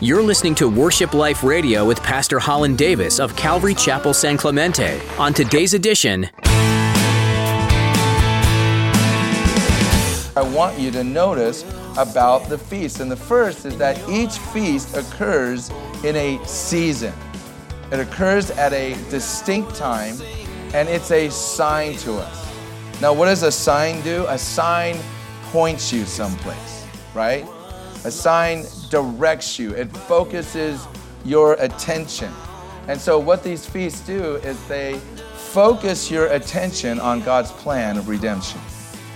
You're listening to Worship Life Radio with Pastor Holland Davis of Calvary Chapel San Clemente. On today's edition, I want you to notice about the feast. And the first is that each feast occurs in a season, it occurs at a distinct time, and it's a sign to us. Now, what does a sign do? A sign points you someplace, right? A sign directs you, it focuses your attention. And so, what these feasts do is they focus your attention on God's plan of redemption.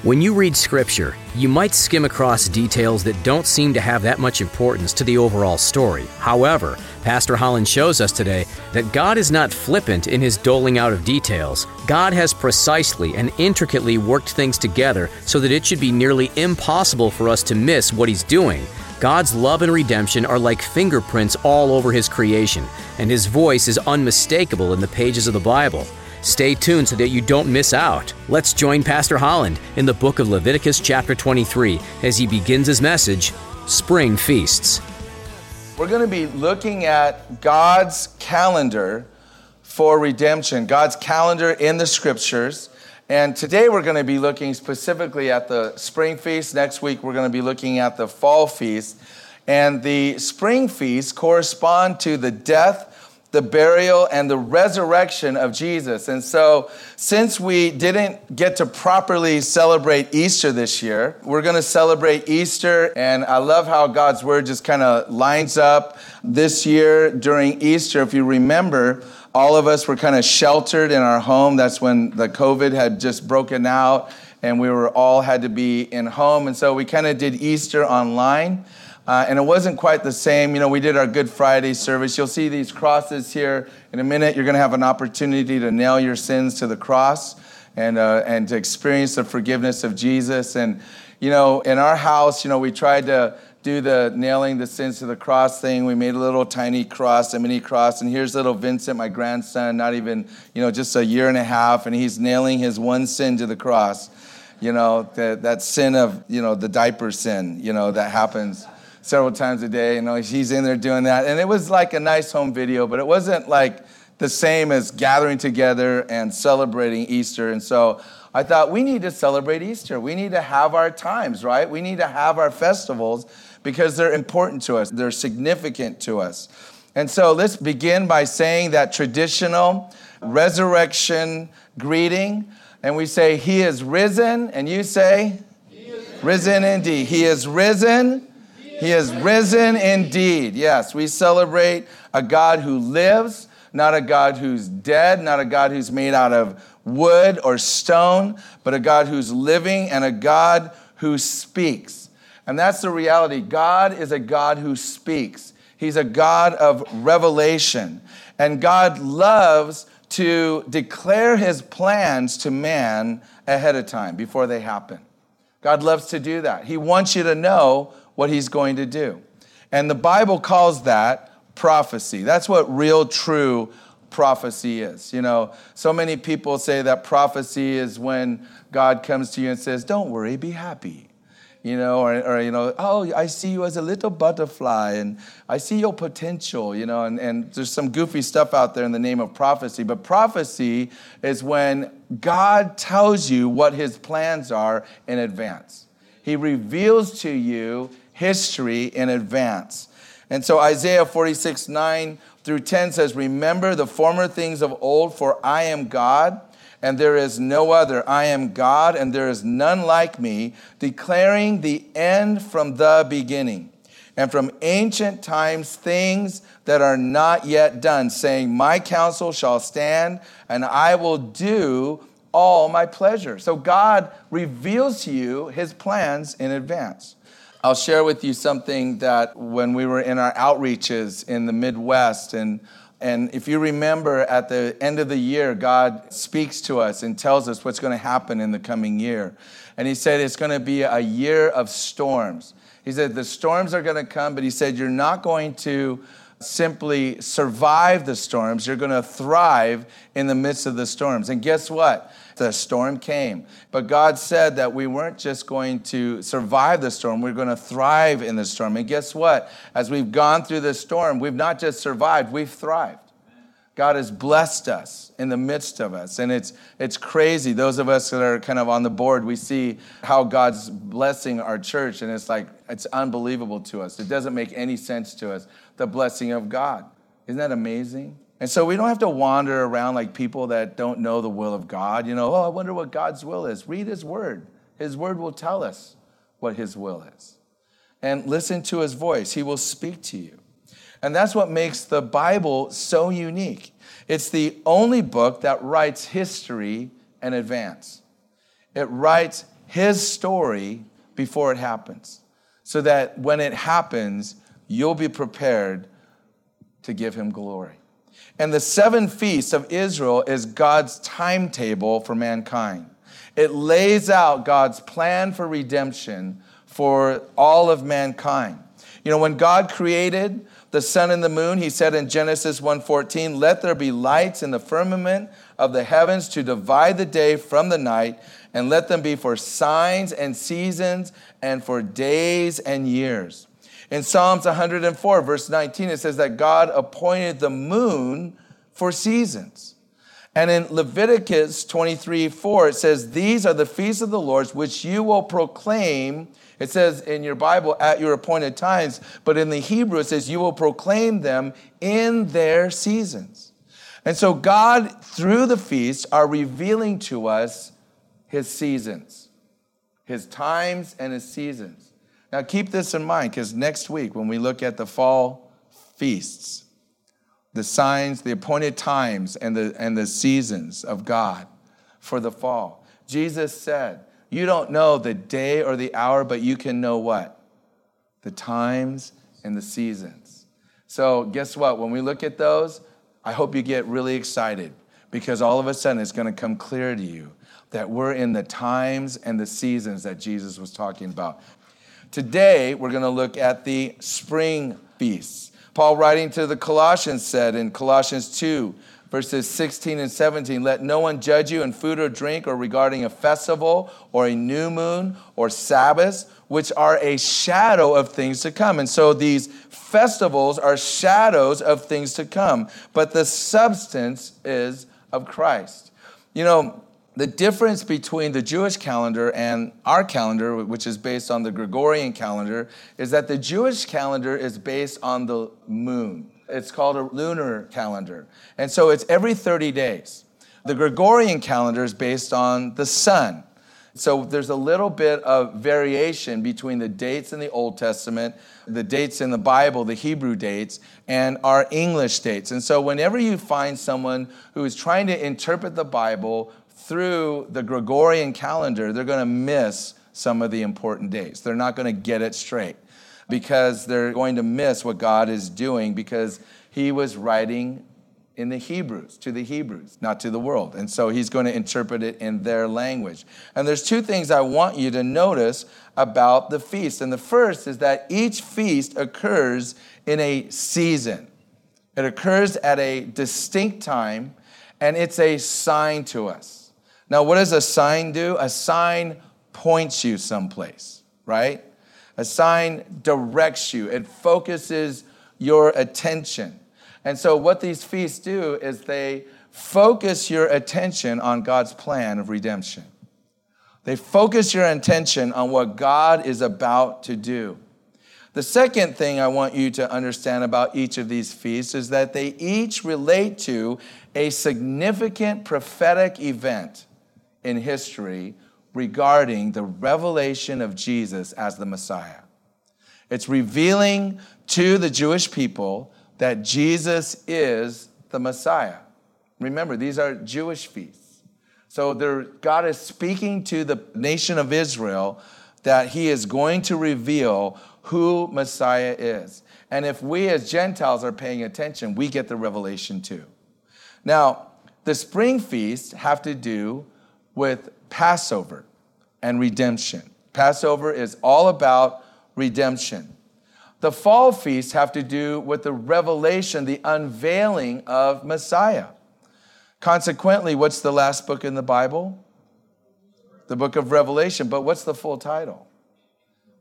When you read Scripture, you might skim across details that don't seem to have that much importance to the overall story. However, Pastor Holland shows us today that God is not flippant in his doling out of details. God has precisely and intricately worked things together so that it should be nearly impossible for us to miss what he's doing. God's love and redemption are like fingerprints all over his creation, and his voice is unmistakable in the pages of the Bible. Stay tuned so that you don't miss out. Let's join Pastor Holland in the book of Leviticus, chapter 23, as he begins his message Spring Feasts. We're going to be looking at God's calendar for redemption, God's calendar in the scriptures. And today we're going to be looking specifically at the spring feast. Next week we're going to be looking at the fall feast. And the spring feast correspond to the death the burial, and the resurrection of Jesus. And so, since we didn't get to properly celebrate Easter this year, we're going to celebrate Easter. And I love how God's word just kind of lines up this year during Easter. If you remember, all of us were kind of sheltered in our home. That's when the COVID had just broken out and we were all had to be in home. And so we kind of did Easter online. Uh, and it wasn't quite the same. You know, we did our Good Friday service. You'll see these crosses here in a minute. You're going to have an opportunity to nail your sins to the cross and, uh, and to experience the forgiveness of Jesus. And, you know, in our house, you know, we tried to do the nailing the sins to the cross thing. We made a little tiny cross, a mini cross. And here's little Vincent, my grandson, not even, you know, just a year and a half. And he's nailing his one sin to the cross. You know, the, that sin of, you know, the diaper sin, you know, that happens several times a day. You know, he's in there doing that. And it was like a nice home video, but it wasn't like the same as gathering together and celebrating Easter. And so I thought we need to celebrate Easter. We need to have our times, right? We need to have our festivals because they're important to us, they're significant to us. And so let's begin by saying that traditional resurrection greeting. And we say, He is risen. And you say, risen. risen indeed. He is risen. He is risen indeed. Yes, we celebrate a God who lives, not a God who's dead, not a God who's made out of wood or stone, but a God who's living and a God who speaks. And that's the reality. God is a God who speaks. He's a God of revelation. And God loves to declare his plans to man ahead of time before they happen. God loves to do that. He wants you to know what he's going to do. And the Bible calls that prophecy. That's what real, true prophecy is. You know, so many people say that prophecy is when God comes to you and says, Don't worry, be happy. You know, or, or, you know, oh, I see you as a little butterfly and I see your potential, you know, and, and there's some goofy stuff out there in the name of prophecy. But prophecy is when God tells you what his plans are in advance. He reveals to you history in advance. And so Isaiah 46, 9 through 10 says, Remember the former things of old, for I am God, and there is no other. I am God, and there is none like me, declaring the end from the beginning, and from ancient times things that are not yet done, saying, My counsel shall stand, and I will do all my pleasure. So God reveals to you his plans in advance. I'll share with you something that when we were in our outreaches in the Midwest, and, and if you remember at the end of the year, God speaks to us and tells us what's going to happen in the coming year. And He said it's going to be a year of storms. He said the storms are going to come, but He said you're not going to simply survive the storms. You're going to thrive in the midst of the storms. And guess what? The storm came. But God said that we weren't just going to survive the storm, we we're going to thrive in the storm. And guess what? As we've gone through the storm, we've not just survived, we've thrived. God has blessed us in the midst of us. And it's, it's crazy. Those of us that are kind of on the board, we see how God's blessing our church, and it's like, it's unbelievable to us. It doesn't make any sense to us, the blessing of God. Isn't that amazing? And so we don't have to wander around like people that don't know the will of God. You know, oh, I wonder what God's will is. Read His Word. His Word will tell us what His will is. And listen to His voice, He will speak to you. And that's what makes the Bible so unique. It's the only book that writes history in advance. It writes his story before it happens, so that when it happens, you'll be prepared to give him glory. And the seven feasts of Israel is God's timetable for mankind. It lays out God's plan for redemption for all of mankind. You know, when God created the sun and the moon, he said in Genesis 1:14, "Let there be lights in the firmament of the heavens to divide the day from the night, and let them be for signs and seasons and for days and years." In Psalms 104 verse 19 it says that God appointed the moon for seasons. And in Leviticus 23 4, it says, These are the feasts of the Lord which you will proclaim it says in your Bible, at your appointed times, but in the Hebrew, it says, you will proclaim them in their seasons. And so, God, through the feasts, are revealing to us his seasons, his times and his seasons. Now, keep this in mind because next week, when we look at the fall feasts, the signs, the appointed times, and the, and the seasons of God for the fall, Jesus said, you don't know the day or the hour, but you can know what? The times and the seasons. So, guess what? When we look at those, I hope you get really excited because all of a sudden it's going to come clear to you that we're in the times and the seasons that Jesus was talking about. Today, we're going to look at the spring feasts. Paul, writing to the Colossians, said in Colossians 2, verses 16 and 17 let no one judge you in food or drink or regarding a festival or a new moon or sabbaths which are a shadow of things to come. And so these festivals are shadows of things to come but the substance is of christ. You know the difference between the Jewish calendar and our calendar, which is based on the Gregorian calendar, is that the Jewish calendar is based on the moon. It's called a lunar calendar. And so it's every 30 days. The Gregorian calendar is based on the sun. So there's a little bit of variation between the dates in the Old Testament, the dates in the Bible, the Hebrew dates, and our English dates. And so whenever you find someone who is trying to interpret the Bible through the Gregorian calendar, they're going to miss some of the important dates. They're not going to get it straight because they're going to miss what God is doing because he was writing in the Hebrews, to the Hebrews, not to the world. And so he's going to interpret it in their language. And there's two things I want you to notice about the feast. And the first is that each feast occurs in a season, it occurs at a distinct time, and it's a sign to us. Now, what does a sign do? A sign points you someplace, right? A sign directs you, it focuses your attention. And so, what these feasts do is they focus your attention on God's plan of redemption. They focus your attention on what God is about to do. The second thing I want you to understand about each of these feasts is that they each relate to a significant prophetic event in history regarding the revelation of Jesus as the Messiah. It's revealing to the Jewish people that Jesus is the Messiah. Remember, these are Jewish feasts. So God is speaking to the nation of Israel that he is going to reveal who Messiah is. And if we as Gentiles are paying attention, we get the revelation too. Now, the spring feasts have to do with Passover and redemption. Passover is all about redemption. The fall feasts have to do with the revelation, the unveiling of Messiah. Consequently, what's the last book in the Bible? The book of Revelation. But what's the full title?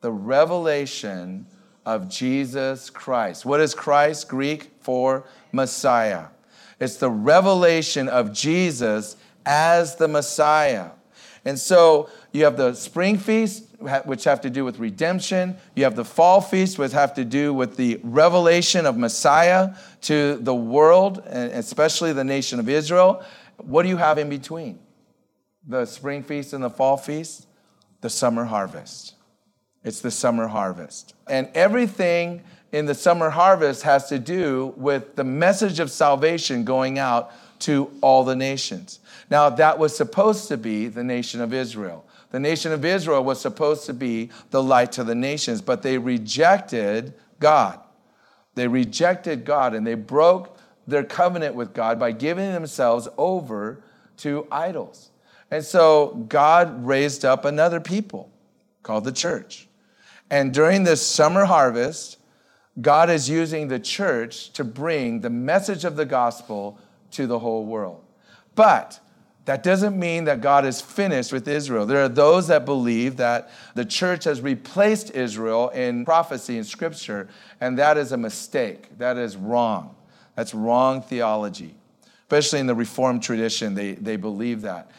The revelation of Jesus Christ. What is Christ? Greek for Messiah. It's the revelation of Jesus as the Messiah. And so you have the spring feast, which have to do with redemption. You have the fall feast, which have to do with the revelation of Messiah to the world, and especially the nation of Israel. What do you have in between? The spring feast and the fall feast? The summer harvest. It's the summer harvest. And everything in the summer harvest has to do with the message of salvation going out to all the nations. Now, that was supposed to be the nation of Israel. The nation of Israel was supposed to be the light to the nations, but they rejected God. They rejected God and they broke their covenant with God by giving themselves over to idols. And so God raised up another people called the church. And during this summer harvest, God is using the church to bring the message of the gospel to the whole world. But that doesn't mean that God is finished with Israel. There are those that believe that the church has replaced Israel in prophecy and scripture, and that is a mistake. That is wrong. That's wrong theology. Especially in the Reformed tradition, they, they believe that.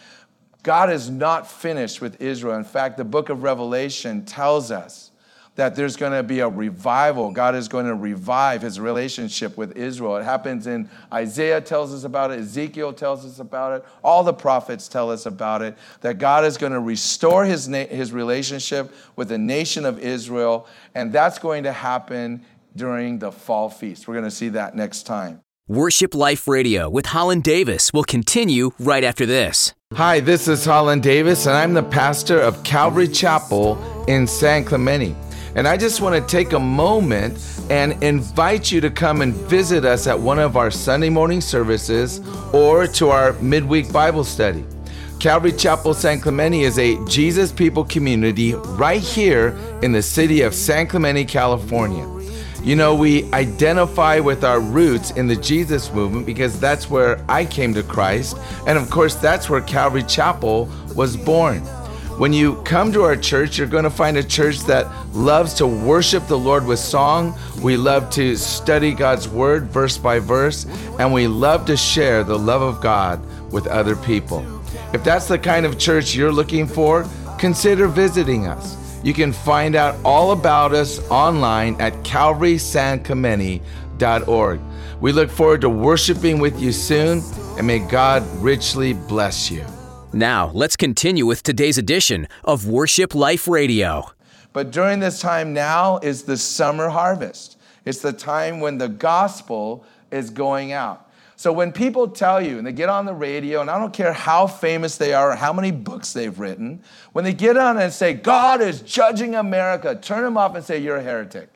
God is not finished with Israel. In fact, the book of Revelation tells us that there's going to be a revival. God is going to revive his relationship with Israel. It happens in Isaiah tells us about it, Ezekiel tells us about it, all the prophets tell us about it, that God is going to restore his, na- his relationship with the nation of Israel, and that's going to happen during the fall feast. We're going to see that next time. Worship Life Radio with Holland Davis will continue right after this. Hi, this is Holland Davis, and I'm the pastor of Calvary Chapel in San Clemente. And I just want to take a moment and invite you to come and visit us at one of our Sunday morning services or to our midweek Bible study. Calvary Chapel San Clemente is a Jesus People community right here in the city of San Clemente, California. You know, we identify with our roots in the Jesus movement because that's where I came to Christ. And of course, that's where Calvary Chapel was born. When you come to our church, you're going to find a church that loves to worship the Lord with song. We love to study God's word verse by verse, and we love to share the love of God with other people. If that's the kind of church you're looking for, consider visiting us. You can find out all about us online at calvarysanclemente.org. We look forward to worshiping with you soon, and may God richly bless you. Now, let's continue with today's edition of Worship Life Radio. But during this time now is the summer harvest. It's the time when the gospel is going out. So when people tell you and they get on the radio, and I don't care how famous they are or how many books they've written, when they get on and say, God is judging America, turn them off and say, You're a heretic.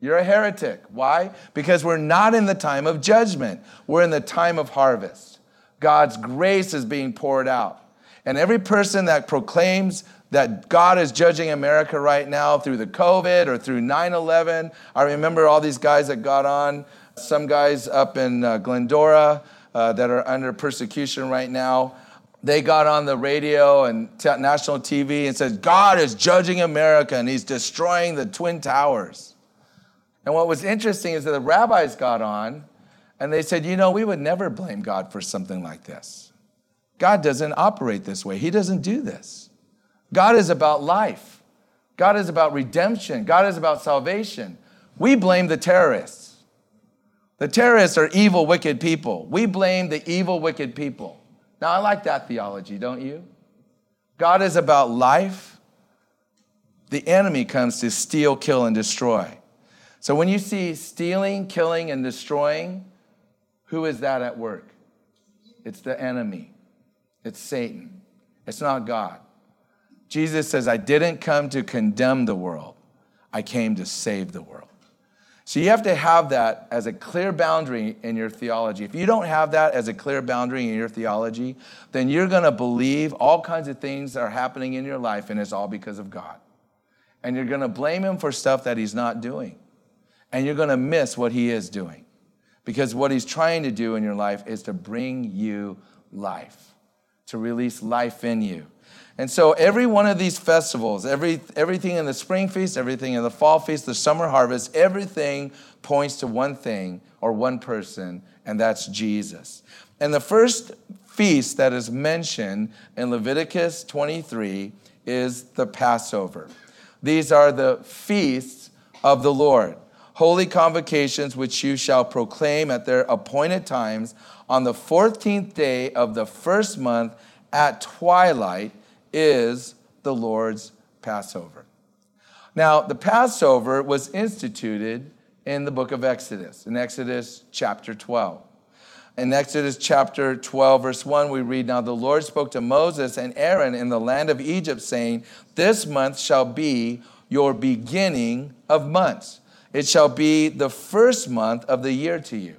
You're a heretic. Why? Because we're not in the time of judgment, we're in the time of harvest. God's grace is being poured out. And every person that proclaims that God is judging America right now through the COVID or through 9 11, I remember all these guys that got on, some guys up in uh, Glendora uh, that are under persecution right now. They got on the radio and t- national TV and said, God is judging America and he's destroying the Twin Towers. And what was interesting is that the rabbis got on and they said, You know, we would never blame God for something like this. God doesn't operate this way. He doesn't do this. God is about life. God is about redemption. God is about salvation. We blame the terrorists. The terrorists are evil, wicked people. We blame the evil, wicked people. Now, I like that theology, don't you? God is about life. The enemy comes to steal, kill, and destroy. So when you see stealing, killing, and destroying, who is that at work? It's the enemy. It's Satan. It's not God. Jesus says, I didn't come to condemn the world, I came to save the world. So you have to have that as a clear boundary in your theology. If you don't have that as a clear boundary in your theology, then you're going to believe all kinds of things that are happening in your life and it's all because of God. And you're going to blame him for stuff that he's not doing. and you're going to miss what he is doing. Because what he's trying to do in your life is to bring you life, to release life in you. And so every one of these festivals, every, everything in the spring feast, everything in the fall feast, the summer harvest, everything points to one thing or one person, and that's Jesus. And the first feast that is mentioned in Leviticus 23 is the Passover. These are the feasts of the Lord, holy convocations which you shall proclaim at their appointed times on the 14th day of the first month at twilight is the Lord's Passover. Now, the Passover was instituted in the book of Exodus, in Exodus chapter 12. In Exodus chapter 12, verse 1, we read Now the Lord spoke to Moses and Aaron in the land of Egypt, saying, This month shall be your beginning of months. It shall be the first month of the year to you.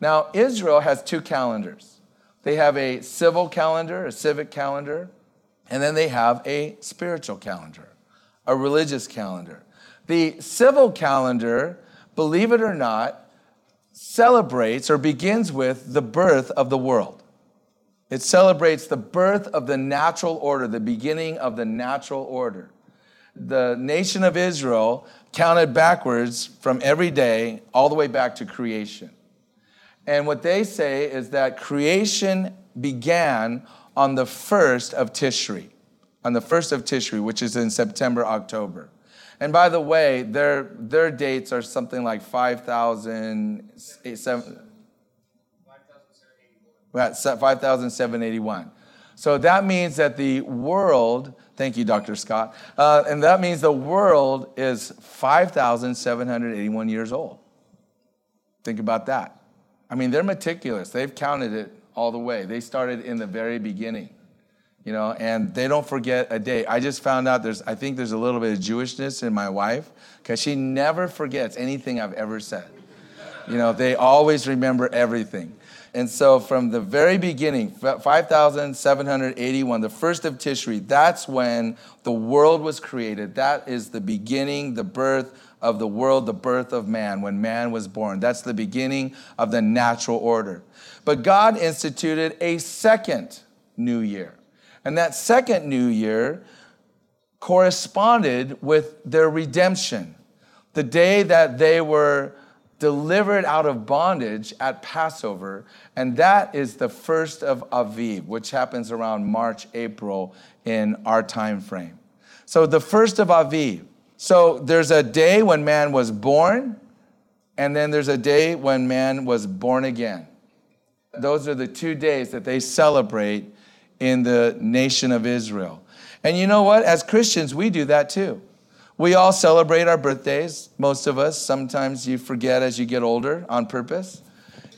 Now, Israel has two calendars. They have a civil calendar, a civic calendar, and then they have a spiritual calendar, a religious calendar. The civil calendar, believe it or not, celebrates or begins with the birth of the world. It celebrates the birth of the natural order, the beginning of the natural order. The nation of Israel counted backwards from every day all the way back to creation. And what they say is that creation began on the first of Tishri, on the first of Tishri, which is in September, October. And by the way, their, their dates are something like 5,781. So that means that the world, thank you, Dr. Scott, uh, and that means the world is 5,781 years old. Think about that. I mean, they're meticulous. They've counted it all the way. They started in the very beginning, you know, and they don't forget a day. I just found out there's, I think there's a little bit of Jewishness in my wife because she never forgets anything I've ever said. You know, they always remember everything. And so from the very beginning, 5,781, the first of Tishri, that's when the world was created. That is the beginning, the birth of the world, the birth of man, when man was born. That's the beginning of the natural order. But God instituted a second new year. And that second new year corresponded with their redemption. The day that they were delivered out of bondage at Passover, and that is the first of Aviv, which happens around March, April in our time frame. So the first of Aviv. So there's a day when man was born, and then there's a day when man was born again. Those are the two days that they celebrate in the nation of Israel. And you know what? As Christians, we do that too. We all celebrate our birthdays, most of us. Sometimes you forget as you get older on purpose,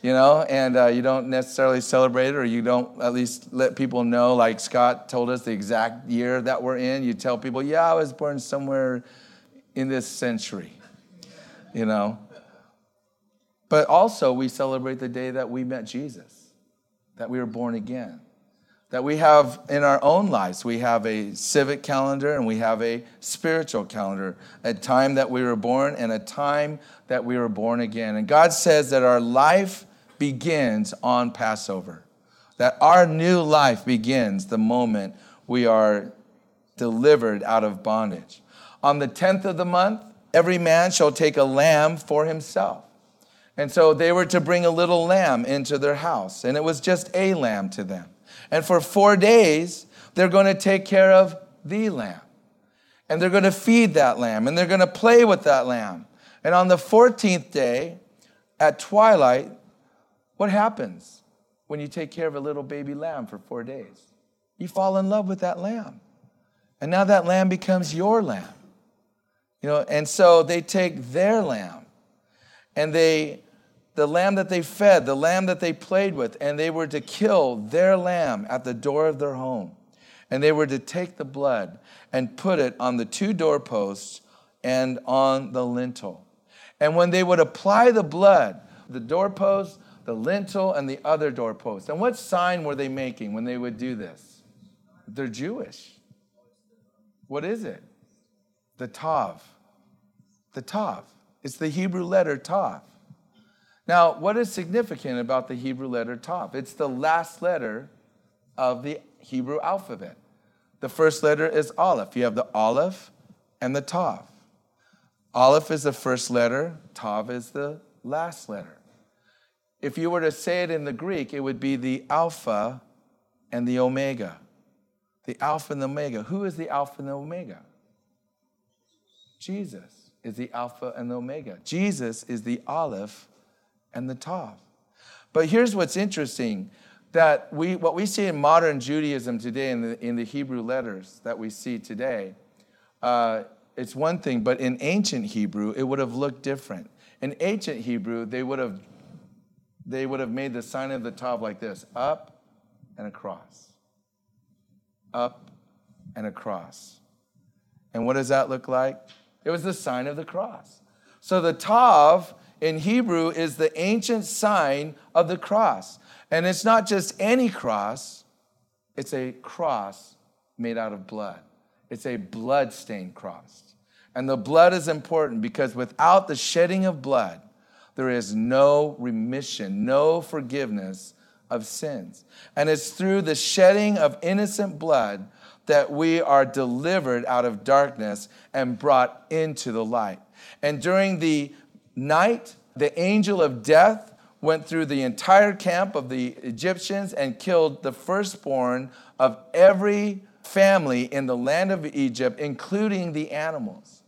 you know, and uh, you don't necessarily celebrate it or you don't at least let people know, like Scott told us the exact year that we're in. You tell people, yeah, I was born somewhere in this century, you know. But also, we celebrate the day that we met Jesus, that we were born again. That we have in our own lives, we have a civic calendar and we have a spiritual calendar, a time that we were born and a time that we were born again. And God says that our life begins on Passover, that our new life begins the moment we are delivered out of bondage. On the 10th of the month, every man shall take a lamb for himself. And so they were to bring a little lamb into their house, and it was just a lamb to them. And for four days, they're going to take care of the lamb. And they're going to feed that lamb, and they're going to play with that lamb. And on the 14th day, at twilight, what happens when you take care of a little baby lamb for four days? You fall in love with that lamb. And now that lamb becomes your lamb. You know, and so they take their lamb and they the lamb that they fed, the lamb that they played with, and they were to kill their lamb at the door of their home. And they were to take the blood and put it on the two doorposts and on the lintel. And when they would apply the blood, the doorpost, the lintel, and the other doorpost. And what sign were they making when they would do this? They're Jewish. What is it? The Tav. The Tav. It's the Hebrew letter Tav. Now, what is significant about the Hebrew letter Tav? It's the last letter of the Hebrew alphabet. The first letter is Aleph. You have the Aleph and the Tav. Aleph is the first letter, Tav is the last letter. If you were to say it in the Greek, it would be the Alpha and the Omega. The Alpha and the Omega. Who is the Alpha and the Omega? Jesus is the Alpha and the Omega. Jesus is the Aleph and the Tav. But here's what's interesting that we, what we see in modern Judaism today, in the, in the Hebrew letters that we see today, uh, it's one thing, but in ancient Hebrew, it would have looked different. In ancient Hebrew, they would have, they would have made the sign of the Tav like this up and across. Up and across. And what does that look like? It was the sign of the cross. So the Tav in Hebrew is the ancient sign of the cross. And it's not just any cross, it's a cross made out of blood. It's a blood stained cross. And the blood is important because without the shedding of blood, there is no remission, no forgiveness of sins. And it's through the shedding of innocent blood that we are delivered out of darkness and brought into the light. And during the night, the angel of death went through the entire camp of the Egyptians and killed the firstborn of every family in the land of Egypt, including the animals.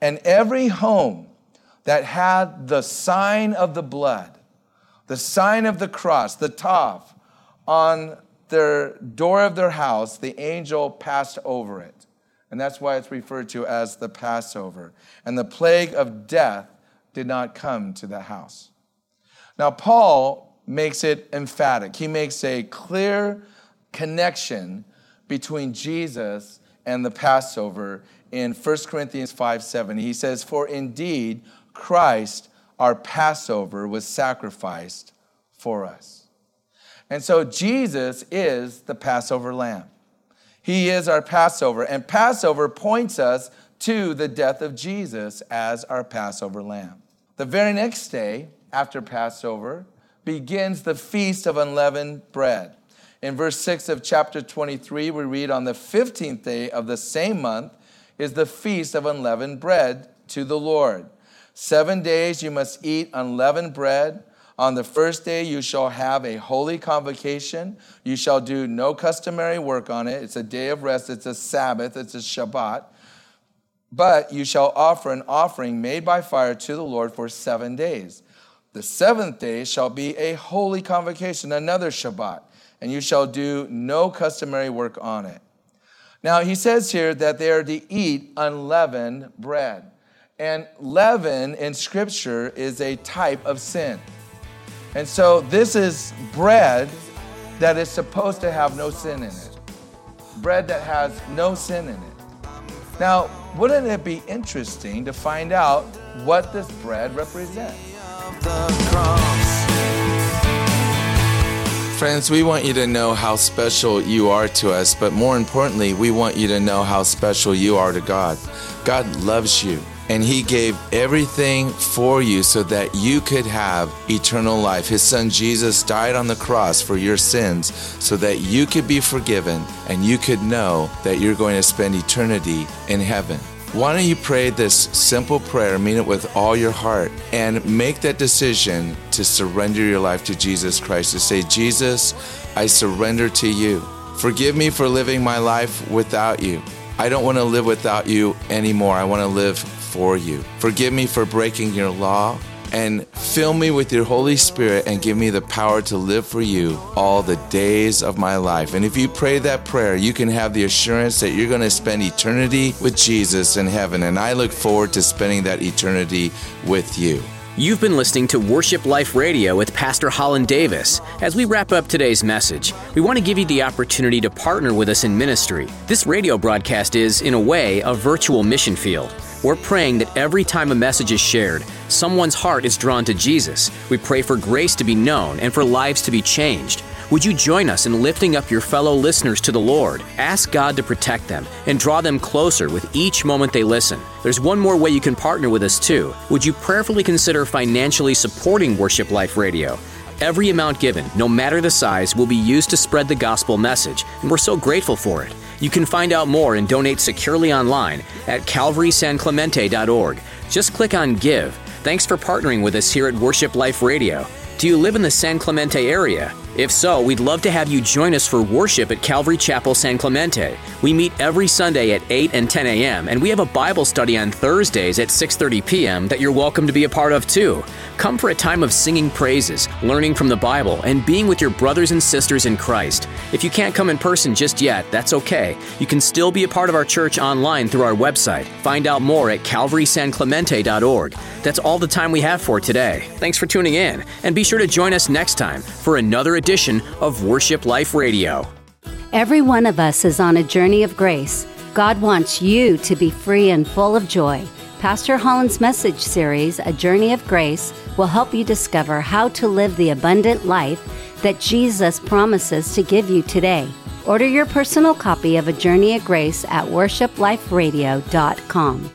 And every home that had the sign of the blood, the sign of the cross, the Tav, on their door of their house, the angel passed over it. And that's why it's referred to as the Passover. And the plague of death did not come to the house. Now, Paul makes it emphatic. He makes a clear connection between Jesus and the Passover in 1 Corinthians 5 7. He says, For indeed, Christ, our Passover, was sacrificed for us. And so Jesus is the Passover lamb. He is our Passover, and Passover points us to the death of Jesus as our Passover lamb. The very next day, after Passover begins the feast of unleavened bread. In verse 6 of chapter 23, we read, On the 15th day of the same month is the feast of unleavened bread to the Lord. Seven days you must eat unleavened bread. On the first day you shall have a holy convocation. You shall do no customary work on it. It's a day of rest, it's a Sabbath, it's a Shabbat. But you shall offer an offering made by fire to the Lord for seven days. The seventh day shall be a holy convocation, another Shabbat, and you shall do no customary work on it. Now, he says here that they are to eat unleavened bread. And leaven in Scripture is a type of sin. And so this is bread that is supposed to have no sin in it. Bread that has no sin in it. Now, wouldn't it be interesting to find out what this bread represents? Friends, we want you to know how special you are to us, but more importantly, we want you to know how special you are to God. God loves you, and He gave everything for you so that you could have eternal life. His Son Jesus died on the cross for your sins so that you could be forgiven and you could know that you're going to spend eternity in heaven. Why don't you pray this simple prayer, mean it with all your heart, and make that decision to surrender your life to Jesus Christ, to say, Jesus, I surrender to you. Forgive me for living my life without you. I don't want to live without you anymore. I want to live for you. Forgive me for breaking your law and fill me with your Holy Spirit and give me the power to live for you all the days of my life. And if you pray that prayer, you can have the assurance that you're going to spend eternity with Jesus in heaven. And I look forward to spending that eternity with you. You've been listening to Worship Life Radio with Pastor Holland Davis. As we wrap up today's message, we want to give you the opportunity to partner with us in ministry. This radio broadcast is, in a way, a virtual mission field. We're praying that every time a message is shared, someone's heart is drawn to Jesus. We pray for grace to be known and for lives to be changed. Would you join us in lifting up your fellow listeners to the Lord? Ask God to protect them and draw them closer with each moment they listen. There's one more way you can partner with us, too. Would you prayerfully consider financially supporting Worship Life Radio? Every amount given, no matter the size, will be used to spread the gospel message, and we're so grateful for it. You can find out more and donate securely online at calvarysanclemente.org. Just click on Give. Thanks for partnering with us here at Worship Life Radio. Do you live in the San Clemente area? If so, we'd love to have you join us for worship at Calvary Chapel San Clemente. We meet every Sunday at 8 and 10 a.m., and we have a Bible study on Thursdays at 6:30 p.m. that you're welcome to be a part of too. Come for a time of singing praises, learning from the Bible, and being with your brothers and sisters in Christ. If you can't come in person just yet, that's okay. You can still be a part of our church online through our website. Find out more at calvarysanclemente.org. That's all the time we have for today. Thanks for tuning in, and be sure to join us next time for another edition of Worship Life Radio. Every one of us is on a journey of grace. God wants you to be free and full of joy. Pastor Holland's message series, A Journey of Grace, will help you discover how to live the abundant life that Jesus promises to give you today. Order your personal copy of A Journey of Grace at worshipliferadio.com.